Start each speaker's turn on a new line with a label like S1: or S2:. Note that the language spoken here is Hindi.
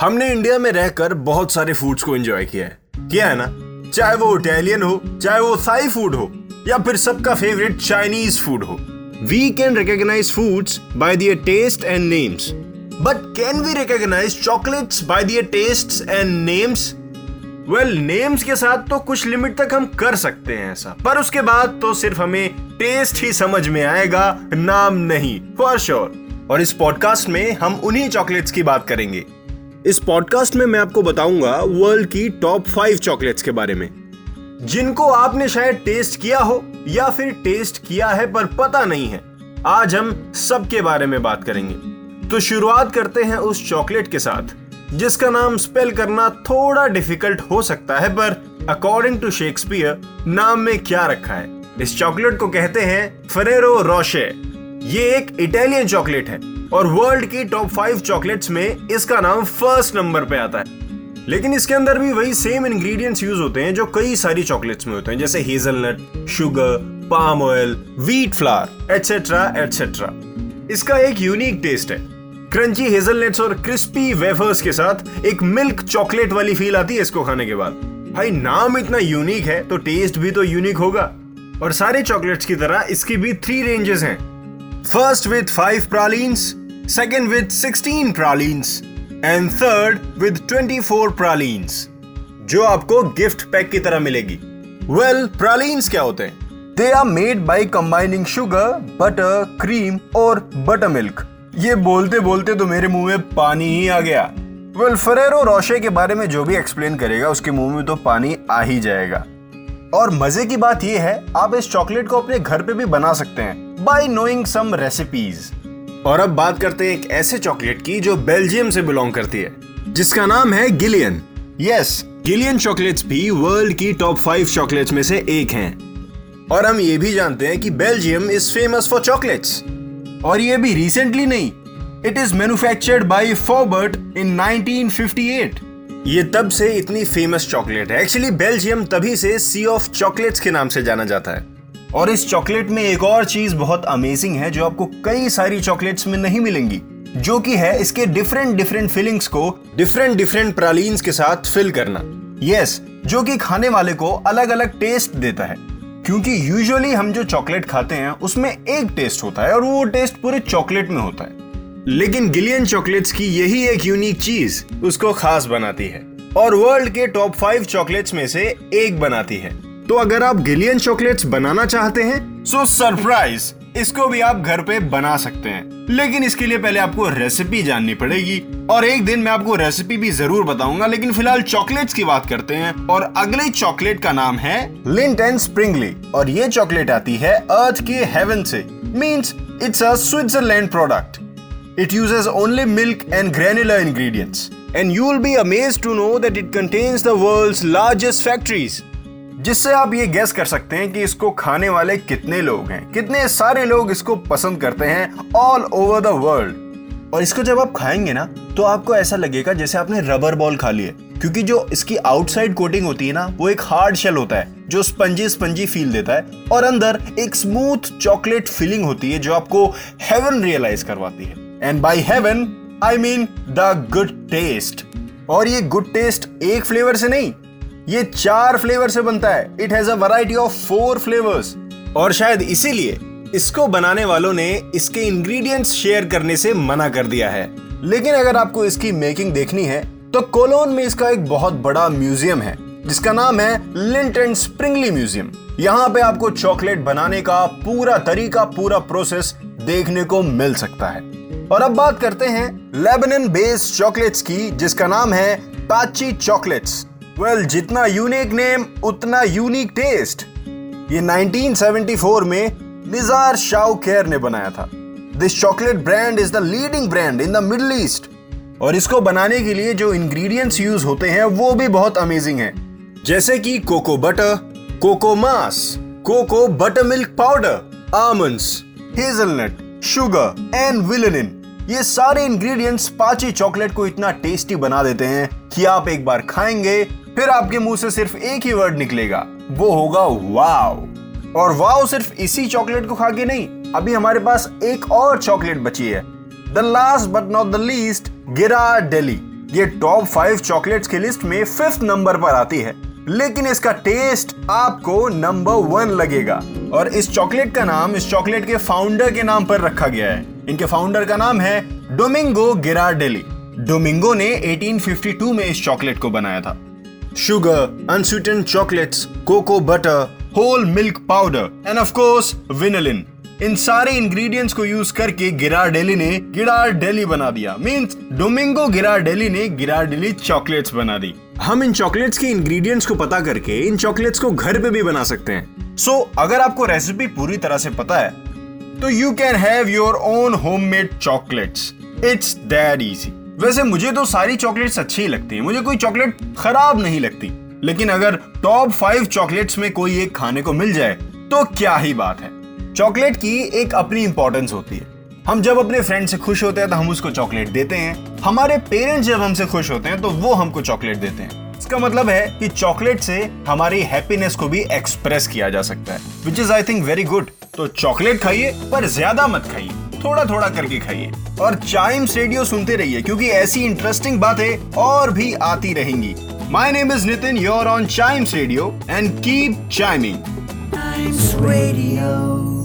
S1: हमने इंडिया में रहकर बहुत सारे फूड्स को एंजॉय किया है। किया है ना? चाहे वो इटालियन हो, चाहे वो थाई फ़ूड हो, या फिर सबका फेवरेट चाइनीज़ फ़ूड हो। We can recognise foods by their taste and names but can we recognise chocolates by their taste and names well names के साथ तो कुछ लिमिट तक हम कर सकते हैं ऐसा। पर उसके बाद तो सिर्फ़ हमें टेस्ट ही समझ में आएगा, नाम नहीं फॉर श्योर sure. और इस पॉडकास्ट में हम उन्हीं चॉकलेट्स की बात करेंगे। इस पॉडकास्ट में मैं आपको बताऊँगा वर्ल्ड की टॉप फाइव चॉकलेट्स के बारे में। जिनको आपने शायद टेस्ट किया हो या फिर टेस्ट किया है पर पता नहीं है। आज हम सबके बारे में बात करेंगे। तो शुरुआत करते हैं उस चॉकलेट के साथ, जिसका नाम स्पेल करना थोड़ा डिफ़िकल्ट हो सकता है, पर अकॉर्डिंग टू शेक्सपियर नाम में क्या रखा है? इस चॉकलेट को कहते हैं फरेरो रोशे ये एक इटालियन चॉकलेट है। और वर्ल्ड की टॉप फाइव चॉकलेट्स में इसका नाम फ़र्स्ट नंबर पे आता है। लेकिन इसके अंदर भी वही सेम इंग्रेडिएंट्स यूज़ होते हैं जो कई सारी चॉकलेट्स में होते हैं, जैसे hazelnut sugar palm oil wheat flour etcetera etcetera इसका एक यूनिक टेस्ट है। क्रंची हेजलनट्स और क्रिस्पी वेफर्स के साथ एक मिल्क चॉकलेट वाली फील आती है इसको खाने के बाद। भाई, नाम इतना यूनिक है तो टेस्ट भी तो यूनिक होगा। और सारे चॉकलेट्स की तरह इसकी भी थ्री रेंजेस हैं। First with five pralines second with 16 pralines. And third with 24 pralines. जो आपको गिफ्ट पैक की तरह मिलेगी। वेल well, प्रालीन्स क्या होते हैं? They are made by combining sugar butter cream और बटर मिल्क ये बोलते बोलते तो मेरे मुँह में पानी ही आ गया। वेल फरेरो रोशे के बारे में जो भी एक्सप्लेन करेगा उसके मुँह में तो पानी आ ही जाएगा। और मज़े की बात यह है आप इस चॉकलेट को अपने घर पे भी बना सकते हैं बाई नोइंग सम रेसिपीज़ और अब बात करते हैं एक ऐसे चॉकलेट की जो बेल्जियम से बिलोंग करती है, जिसका नाम है गिलियन। यस गिलियन चॉकलेट्स भी वर्ल्ड की टॉप फाइव चॉकलेट्स में से एक हैं। और हम ये भी जानते हैं कि Belgium is famous for chocolates और ये भी रिसेंटली नहीं it is manufactured by Foubert in 1958 ये तब से इतनी फ़ेमस चॉकलेट है। एक्चुअली बेल्जियम तभी से सी ऑफ़ चॉकलेट्स के नाम से जाना जाता है। और इस चॉकलेट में एक और चीज़ बहुत अमेजिंग है जो आपको कई सारी चॉकलेट्स में नहीं मिलेंगी जो कि है इसके डिफरेंट डिफरेंट फिलिंग्स को डिफरेंट डिफरेंट प्रालीन्स के साथ फिल करना। यस yes, जो कि खाने वाले को अलग अलग टेस्ट देता है क्योंकि यूजुअली हम जो चॉकलेट खाते हैं उसमें एक टेस्ट होता है और वो टेस्ट पूरे चॉकलेट में होता है। लेकिन गिलियन चॉकलेट्स की यही एक यूनिक चीज़ उसको खास बनाती है और वर्ल्ड के टॉप फाइव चॉकलेट्स में से एक बनाती है। तो अगर आप गिलियन चॉकलेट्स बनाना चाहते हैं सो सरप्राइज़ इसको भी आप घर पे बना सकते हैं। लेकिन इसके लिए पहले आपको रेसिपी जाननी पड़ेगी। और एक दिन मैं आपको रेसिपी भी ज़रूर बताऊँगा, लेकिन फ़िलहाल चॉकलेट्स की बात करते हैं। और अगले चॉकलेट का नाम है लिंट एंड स्प्रिंगली और ये चॉकलेट आती है अर्थ के हेवन से। Means it's a Switzerland product It uses only milk and granular ingredients. And you'll be amazed to know that it contains the world's largest. जिससे आप ये गैस कर सकते हैं कि इसको खाने वाले कितने लोग हैं। कितने सारे लोग इसको पसंद करते हैं ऑल ओवर द वर्ल्ड और इसको जब आप खाएँगे ना तो आपको ऐसा लगेगा जैसे आपने रबर बॉल खा लिया क्योंकि जो इसकी आउटसाइड कोटिंग होती है ना, वो एक हार्ड शेल होता है, जो स्पंजी स्पंजी फील देता है। और अंदर एक स्मूथ चॉकलेट फीलिंग होती है, जो आपको हेवन रियलाइज़ करवाती है। And by heaven I mean the good taste और ये गुड टेस्ट एक फ्लेवर से नहीं ये चार फ्लेवर से बनता है। It has a of four flavours और शायद इसीलिए इसको बनाने वालों ने इसके इंग्रेडिएंट्स शेयर करने से मना कर दिया है। लेकिन अगर आपको इसकी मेकिंग देखनी है तो कोलोन में इसका एक बहुत बड़ा म्यूज़ियम है, जिसका नाम है लिंट एंड स्प्रिंगली म्यूज़ियम यहाँ पे आपको चॉकलेट बनाने का पूरा तरीका, पूरा प्रोसेस देखने को मिल सकता है। और अब बात करते हैं लेबनन बेस्ड चॉकलेट्स की, जिसका नाम है पाची चॉकलेट्स वेल well, जितना यूनिक नेम उतना यूनिक टेस्ट ये 1974 में निजार शाउ केयर ने बनाया था. This chocolate brand is the leading brand in the Middle East और इसको बनाने के लिए जो इंग्रेडिएंट्स यूज़ होते हैं वो भी बहुत अमेजिंग है. जैसे कि cocoa butter cocoa mass cocoa butter milk powder almonds hazelnut sugar and vanillin ये सारे इंग्रेडिएंट्स पाची चॉकलेट को इतना टेस्टी बना देते हैं कि आप एक बार खाएँगे फिर आपके मुँह से सिर्फ़ एक ही वर्ड निकलेगा। वो होगा वाव और वाव सिर्फ़ इसी चॉकलेट को खा के नहीं, अभी हमारे पास एक और चॉकलेट बची है। The last but not the least Ghirardelli ये टॉप फाइव चॉकलेट्स की लिस्ट में फिफ्थ नंबर पर आती है। लेकिन इसका टेस्ट आपको नंबर वन लगेगा। और इस चॉकलेट का नाम, इस चॉकलेट के फाउंडर के नाम पर रखा गया है। इनके फाउंडर का नाम है डोमिंगो गिरार्डेली डोमिंगो ने 1852 में इस चॉकलेट को बनाया था। Sugar unsweetened chocolates cocoa butter whole milk powder and of course vanillin इन सारे इंग्रेडिएंट्स को यूज़ करके गिरार्डेली ने गिरार्डेली बना दिया। मींस डोमिंगो गिरार्डेली ने गिरार्डेली चॉकलेट्स बना दी। हम इन चॉकलेट्स के इंग्रेडिएंट्स को पता करके इन चॉकलेट्स को घर पे भी बना सकते हैं। सो so, अगर आपको रेसिपी पूरी तरह से पता है तो you can have your own homemade chocolates it's that easy वैसे मुझे तो सारी चॉकलेट्स अच्छी ही लगती है। मुझे कोई चॉकलेट खराब नहीं लगती। लेकिन अगर टॉप फाइव चॉकलेट्स में कोई एक खाने को मिल जाए तो क्या ही बात है। चॉकलेट की एक अपनी इंपॉर्टेंस होती है। हम जब अपने फ्रेंड से खुश होते हैं तो हम उसको चॉकलेट देते हैं। हमारे पेरेंट्स जब हमसे खुश होते हैं तो वो हमको चॉकलेट देते हैं। इसका मतलब है कि चॉकलेट से हमारी हैप्पीनेस को भी एक्सप्रेस किया जा सकता है which is I think very good तो चॉकलेट खाइए, पर ज़्यादा मत खाइए। थोड़ा थोड़ा करके खाइए। और चाइम्स रेडियो सुनते रहिए, क्योंकि ऐसी इंटरेस्टिंग बातें और भी आती रहेंगी। My name is Nitin you're on Chimes Radio and keep chiming Radio.